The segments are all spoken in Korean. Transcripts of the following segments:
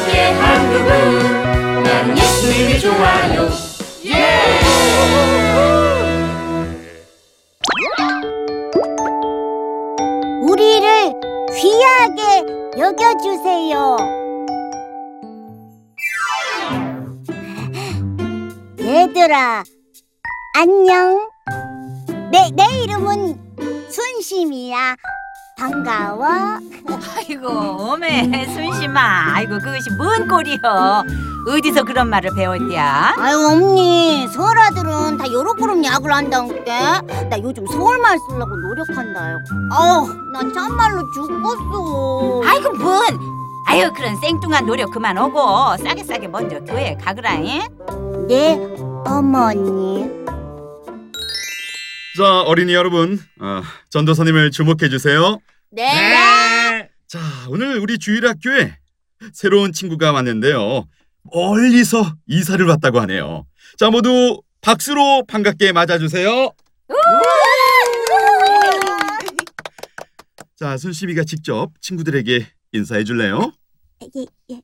함께 한국은 나는 예수님이 좋아요 예! 우리를 귀하게 여겨주세요. 얘들아, 안녕. 내, 내 이름은 순심이야. 반가워. 아이고 어메 순심아 아이고 그것이 뭔 꼴이여 어디서 그런 말을 배웠디야 아유, 언니, 서울 아들은 다 여러 그룹 약을 한다니까. 나 요즘 서울말 쓰려고 노력한다요. 아우, 난 참말로 죽겠어. 아이고 뭔 아유 그런 생뚱한 노력 그만 오고 싸게 싸게 먼저 교회 가그라잉 네, 어머니. 자, 어린이 여러분, 아, 전도사님을 주목해 주세요. 네. 자, 오늘 우리 주일 학교에 새로운 친구가 왔는데요. 멀리서 이사를 왔다고 하네요. 자, 모두 박수로 반갑게 맞아주세요. 자, 순심이가 직접 친구들에게 인사해 줄래요? 예, 예.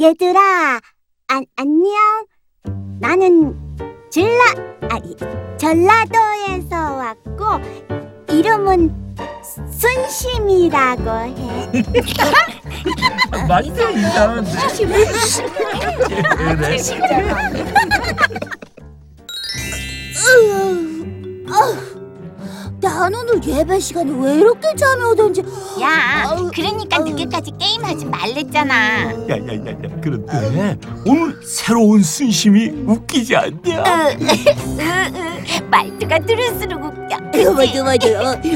얘들아, 안, 안녕. 나는 전라, 아니, 전라도에서 왔고, 이름은 순심이라고 해. 맞죠? 이상한데. 그래 난 오늘 예배 시간에 왜 이렇게 잠이 오던지. 야 그러니까 늦게까지 게임하지 말랬잖아 야야야야 그런데 오늘 새로운 순심이 웃기지 않냐? 말투가 들을수록 웃겨 맞아, 맞아.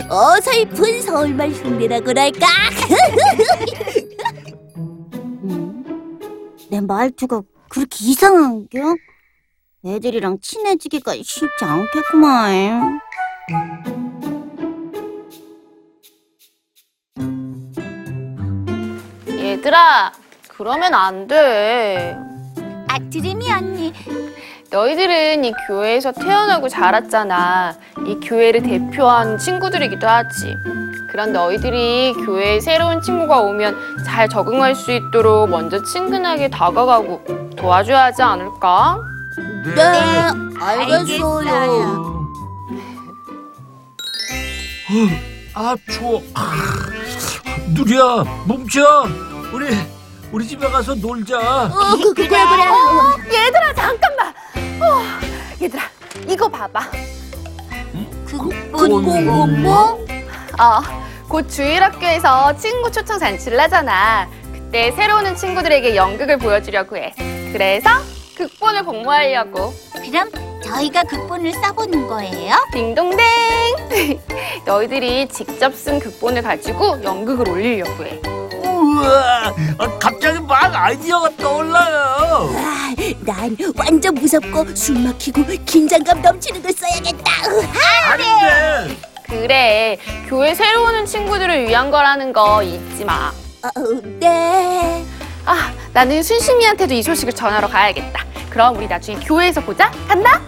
어설픈 서울말 흉내라고랄까. 음, 내 말투가 그렇게 이상한 겨? 애들이랑 친해지기가 쉽지 않겠구만. 얘들아, 그러면 안 돼. 아 드림이 언니 너희들은 이 교회에서 태어나고 자랐잖아. 이 교회를 대표하는 친구들이기도 하지. 그런 너희들이 교회에 새로운 친구가 오면 잘 적응할 수 있도록 먼저 친근하게 다가가고 도와줘야 하지 않을까? 네, 알겠어요. 아 추워 아, 누리야 뭉쳐 우리 우리 집에 가서 놀자 어, 그, 그래, 그래. 얘들아, 잠깐만. 어, 얘들아, 이거 봐봐. 뭐, 뭐? 어, 곧 주일학교에서 친구 초청 잔치를 하잖아. 그때 새로 오는 친구들에게 연극을 보여주려고 해. 그래서 극본을 공모하려고. 그럼 저희가 극본을 써보는 거예요? 딩동댕! 너희들이 직접 쓴 극본을 가지고 연극을 올리려고 해. 우와 아, 갑자기 막 아이디어가 떠올라요 난 완전 무섭고 숨 막히고 긴장감 넘치는 걸 써야겠다. 안돼 그래, 교회 새로 오는 친구들을 위한 거라는 거 잊지 마. 어, 네. 아, 나는 순심이한테도 이 소식을 전하러 가야겠다. 그럼 우리 나중에 교회에서 보자. 간다.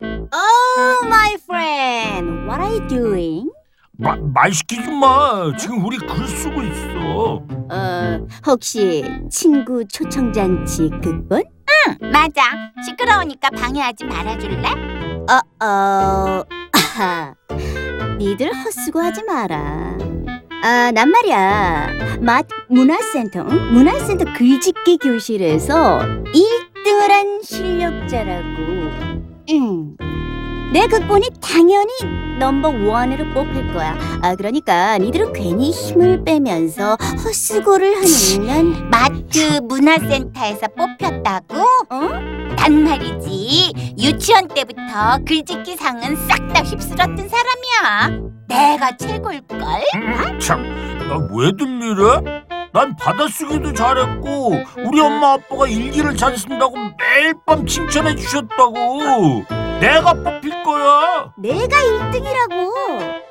Oh, my friend, what are you doing? 마, 말 시키지 마 지금 우리 글 쓰고 있어 어, 혹시 친구 초청 잔치 극본? 맞아 시끄러우니까 방해하지 말아줄래? 어, 어, 니들 헛수고하지 마라. 아, 난 말이야. 맛 문화센터, 응? 문화센터 글짓기 교실에서 1등을 한 실력자라고. 응. 내 극본이 당연히 넘버 원으로 뽑힐 거야. 아, 그러니까 니들은 괜히 힘을 빼면서 헛수고를 하는 마트 문화센터에서 뽑혔다고? 어? 난 말이지 유치원 때부터 글짓기 상은 싹 다 휩쓸었던 사람이야 내가 최고일걸? 참나 왜 들리래? 난 받아쓰기도 잘했고 우리 엄마 아빠가 일기를 잘 쓴다고 매일 밤 칭찬해 주셨다고 내가 뽑힐 거야 내가 1등이라고.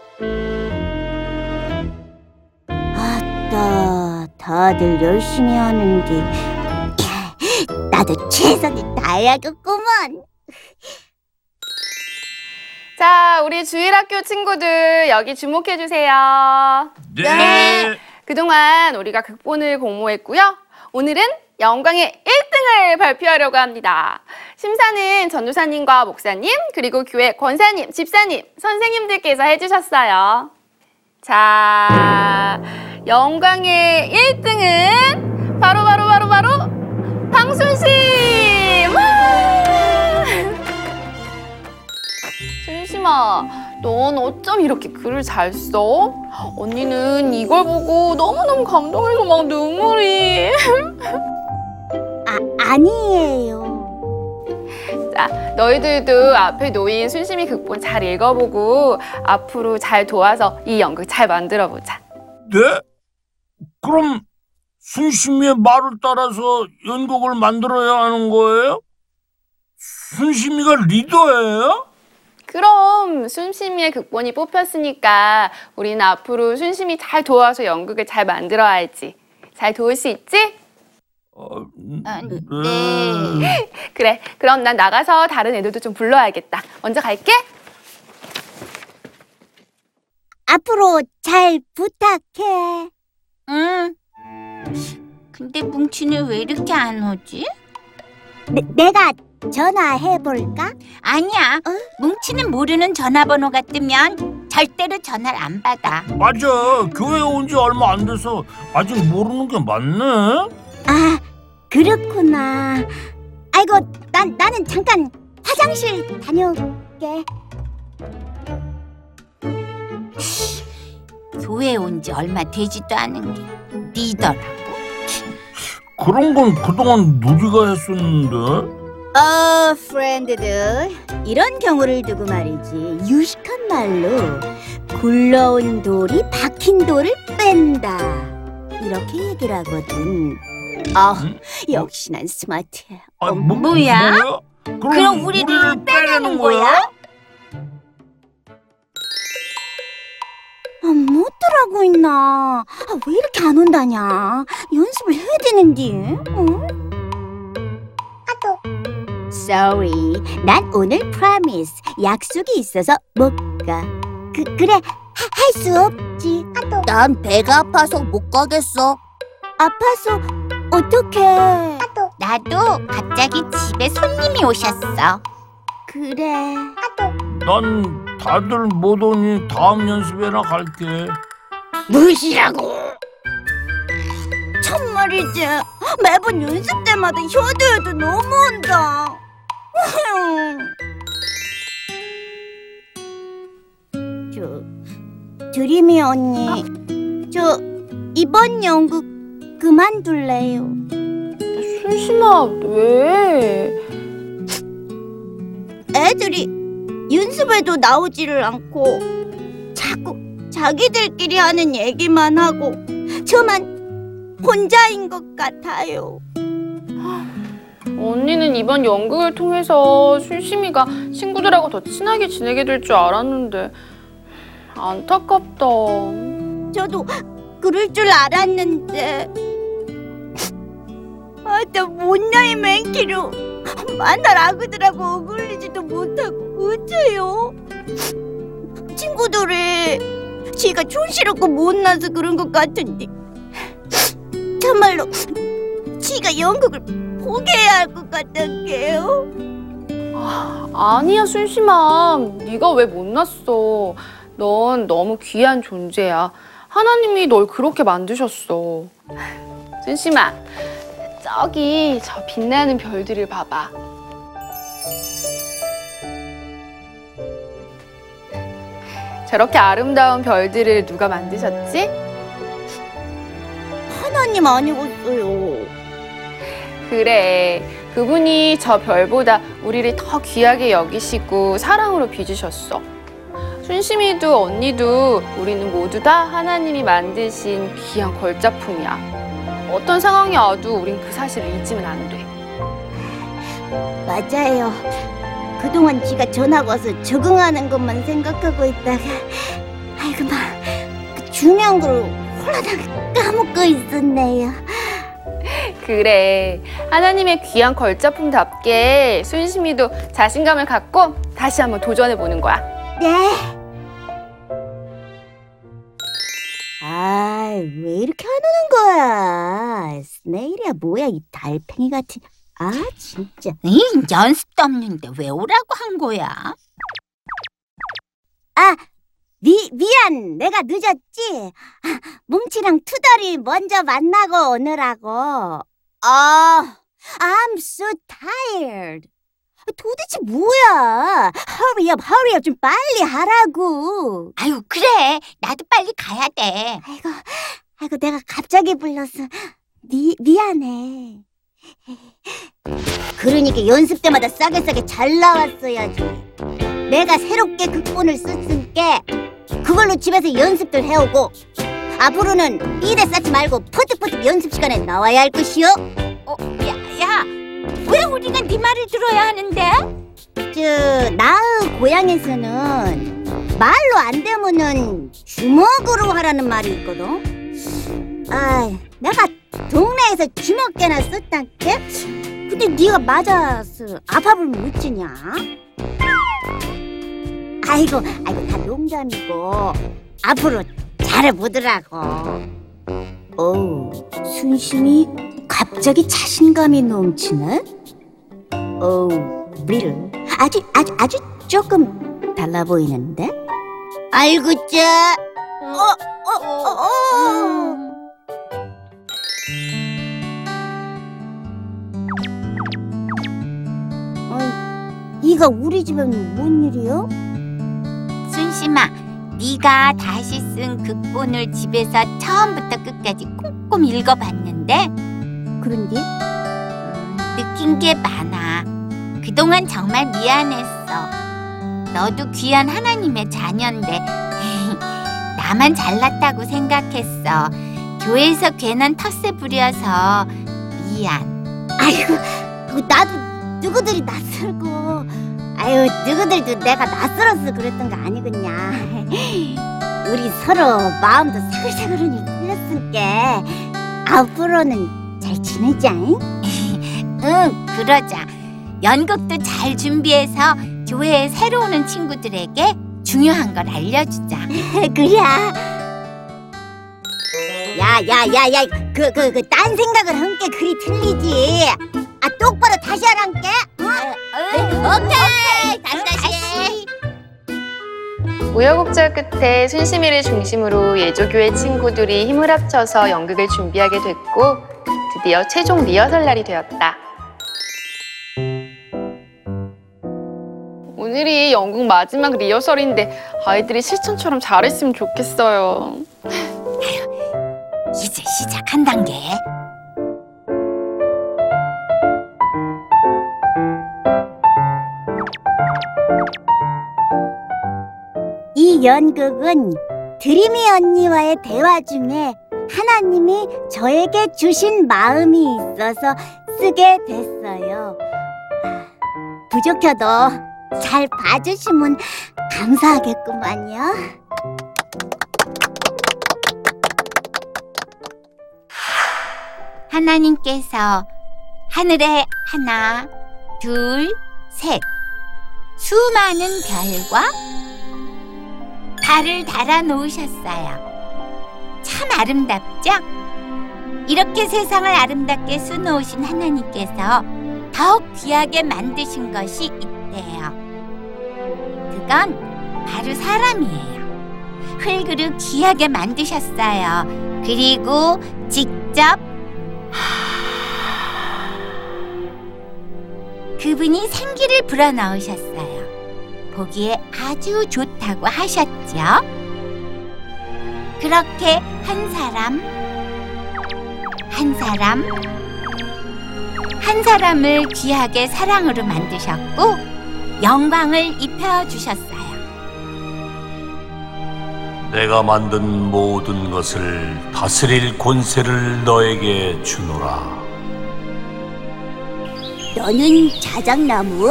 아따, 다들 열심히 하는데 나도 최선을 다해야겠구만. 자, 우리 주일학교 친구들 여기 주목해 주세요. 네. 그동안 우리가 극본을 공모했고요. 오늘은 영광의 1등을 발표하려고 합니다. 심사는 전도사님과 목사님, 그리고 교회 권사님, 집사님, 선생님들께서 해주셨어요. 자, 영광의 1등은 바로 바로 바로 바로 넌 어쩜 이렇게 글을 잘 써? 언니는 이걸 보고 너무너무 감동해서 막 눈물이. 아, 아니에요. 자, 너희들도 앞에 놓인 순심이 극본 잘 읽어보고 앞으로 잘 도와서 이 연극 잘 만들어 보자. 네? 그럼 순심이의 말을 따라서 연극을 만들어야 하는 거예요? 순심이가 리더예요? 그럼 순심이의 극본이 뽑혔으니까 우리는 앞으로 순심이 잘 도와서 연극을 잘 만들어야지. 잘 도울 수 있지? 어, 아, 네. 그래. 그럼 난 나가서 다른 애들도 좀 불러야겠다. 먼저 갈게. 앞으로 잘 부탁해. 응. 근데 뭉치는 왜 이렇게 안 오지? 내, 내가 전화해 볼까? 아니야. 뭉치는 모르는 전화번호가 뜨면 절대로 전화를 안 받아. 맞아. 교회 온 지 얼마 안 돼서 아직 모르는 게 많네. 아, 그렇구나. 아이고, 난 나는 잠깐 화장실 다녀올게. 교회에 온지 얼마 되지도 않은 게 리더라고. 그런 건 그동안 누리가 했었는데. 어, 프렌드들. 이런 경우를 두고 말이지. 유식한 말로 굴러온 돌이 박힌 돌을 뺀다. 이렇게 얘기를 하거든. 아, 응? 역시 난 스마트해. 아, 어, 뭐, 뭐야? 뭐야? 그럼, 그럼 우리를 빼내는 거야? 아, 뭐더라고 있나? 아, 왜 이렇게 안 온다냐? 연습을 해야 되는데. 어? Sorry, 난 오늘 promise 약속이 있어서 못 가. 그 그래 할 수 없지. 아또. 난 배가 아파서 못 가겠어. 아파서 어떡해? 아또. 나도 갑자기 집에 손님이 오셨어. 그래. 난 다들 못 오니 다음 연습회나 갈게. 무시라고. 참말이지. 매번 연습 때마다 효도해도 너무한다. 저 드림이 언니, 저 이번 연극 그만둘래요. 순심아, 왜? 애들이 연습에도 나오지를 않고 자꾸 자기들끼리 하는 얘기만 하고 저만 혼자인 것 같아요. 언니는 이번 연극을 통해서 순심이가 친구들하고 더 친하게 지내게 될 줄 알았는데 안타깝다. 저도 그럴 줄 알았는데 아나 못나이 맨키로 만날 아그들하고 어울리지도 못하고 어째요? 친구들이 지가 촌스럽고 못나서 그런 것 같은데 정말로 지가 연극을 포기해야 할 것 같단게요. 아니야 순심아, 네가 왜 못났어? 넌 너무 귀한 존재야. 하나님이 널 그렇게 만드셨어. 순심아, 저기 저 빛나는 별들을 봐봐. 저렇게 아름다운 별들을 누가 만드셨지? 하나님 아니겠어요. 그래. 그분이 저 별보다 우리를 더 귀하게 여기시고 사랑으로 빚으셨어. 순심이도 언니도 우리는 모두 다 하나님이 만드신 귀한 걸작품이야. 어떤 상황이 와도 우린 그 사실을 잊으면 안 돼. 맞아요. 그동안 지가 전화 와서 적응하는 것만 생각하고 있다가 아이고 막 그 중요한 걸 홀라당 까먹고 있었네요. 그래. 하나님의 귀한 걸작품답게 순심이도 자신감을 갖고 다시 한번 도전해 보는 거야. 네. 아, 왜 이렇게 안 오는 거야? 스네일이야 뭐야 이 달팽이 같은. 아, 진짜. 이 연습도 없는데 왜 오라고 한 거야? 아, 미, 미안. 내가 늦었지? 아, 뭉치랑 투덜이 먼저 만나고 오느라고. 아, I'm so tired. 도대체 뭐야? Hurry up, hurry up. 좀 빨리 하라고. 아유 그래 나도 빨리 가야 돼. 아이고, 아이고, 내가 갑자기 불러서 미, 미안해. 그러니까 연습 때마다 싸게 싸게 잘 나왔어야지. 내가 새롭게 극본을 썼으니까 그걸로 집에서 연습들 해오고 앞으로는 이대 쌓지 말고 퍼뜩퍼뜩 연습 시간에 나와야 할 것이요. 어, 야, 야, 왜 우리가 네 말을 들어야 하는데? 저 나의 고향에서는 말로 안 되면은 주먹으로 하라는 말이 있거든. 아, 내가 동네에서 주먹 개나 썼단께. 근데 네가 맞아서 아파불면 어쩌냐? 아이고, 아이고 다 농담이고 앞으로 잘해보더라고. 오, 순심이 갑자기 자신감이 넘치네. 오, 리를 아주 아주 아주 조금 달라 보이는데? 아이고 짜. 어, 어, 어, 어. 이가 우리 집엔 뭔 일이요? 순심아, 네가 다시 쓴 극본을 집에서 처음부터 끝까지 꼼꼼히 읽어봤는데 그런 게? 음, 느낀 게 많아. 그동안 정말 미안했어. 너도 귀한 하나님의 자녀인데 나만 잘났다고 생각했어. 교회에서 괜한 텃세 부려서 미안. 아이고, 그 나도 누구들이 낯설고, 아유, 누구들도 내가 낯설어서 그랬던 거 아니겠냐. 우리 서로 마음도 사글사글하니 풀렸으니까 앞으로는 잘 지내자잉. 응, 그러자. 연극도 잘 준비해서 교회에 새로 오는 친구들에게 중요한 걸 알려주자. 그래. 야, 야, 야, 야, 그, 그, 그, 딴 생각을 한 게 그리 틀리지. 아, 똑바로 다시 하란게. 오케이, 다시 다시. 우여곡절 끝에 순심이를 중심으로 예조교회 친구들이 힘을 합쳐서 연극을 준비하게 됐고 드디어 최종 리허설 날이 되었다. 오늘이 연극 마지막 리허설인데 아이들이 실천처럼 잘했으면 좋겠어요. 이제 시작한 단계. 이 연극은 드리미 언니와의 대화 중에 하나님이 저에게 주신 마음이 있어서 쓰게 됐어요. 부족해도 잘 봐주시면 감사하겠구만요. 하나님께서 하늘에 하나, 둘, 셋 수많은 별과 달을 달아 놓으셨어요. 참 아름답죠? 이렇게 세상을 아름답게 수놓으신 하나님께서 더욱 귀하게 만드신 것이 있대요. 그건 바로 사람이에요. 흙으로 귀하게 만드셨어요. 그리고 직접 그분이 생기를 불어넣으셨어요. 보기에 아주 좋다고 하셨죠. 그렇게 한 사람, 한 사람, 한 사람을 귀하게 사랑으로 만드셨고 영광을 입혀주셨어요. 내가 만든 모든 것을 다스릴 권세를 너에게 주노라. 너는 자작나무,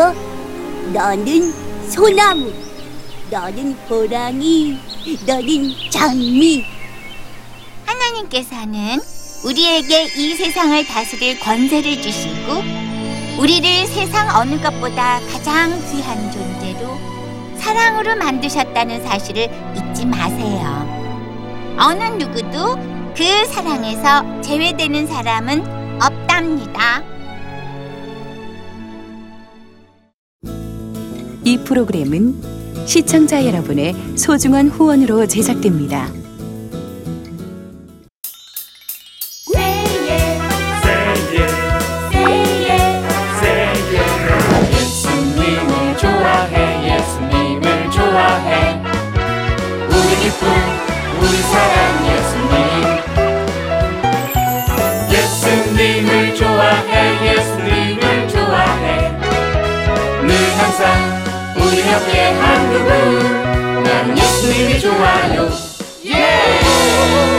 너는 소나무, 너는 호랑이, 너는 장미. 하나님께서는 우리에게 이 세상을 다스릴 권세를 주시고 우리를 세상 어느 것보다 가장 귀한 존재로 사랑으로 만드셨다는 사실을 잊지 마세요. 어느 누구도 그 사랑에서 제외되는 사람은 없답니다. 이 프로그램은 시청자 여러분의 소중한 후원으로 제작됩니다. 예수님을 좋아해 예수님을 좋아해. 우리 기쁨 우리 사랑 예수님. 예수님을 좋아해 예수님을 좋아해. 늘 항상 우리 옆에 한그 난 예수님이 좋아요. 예! Yeah!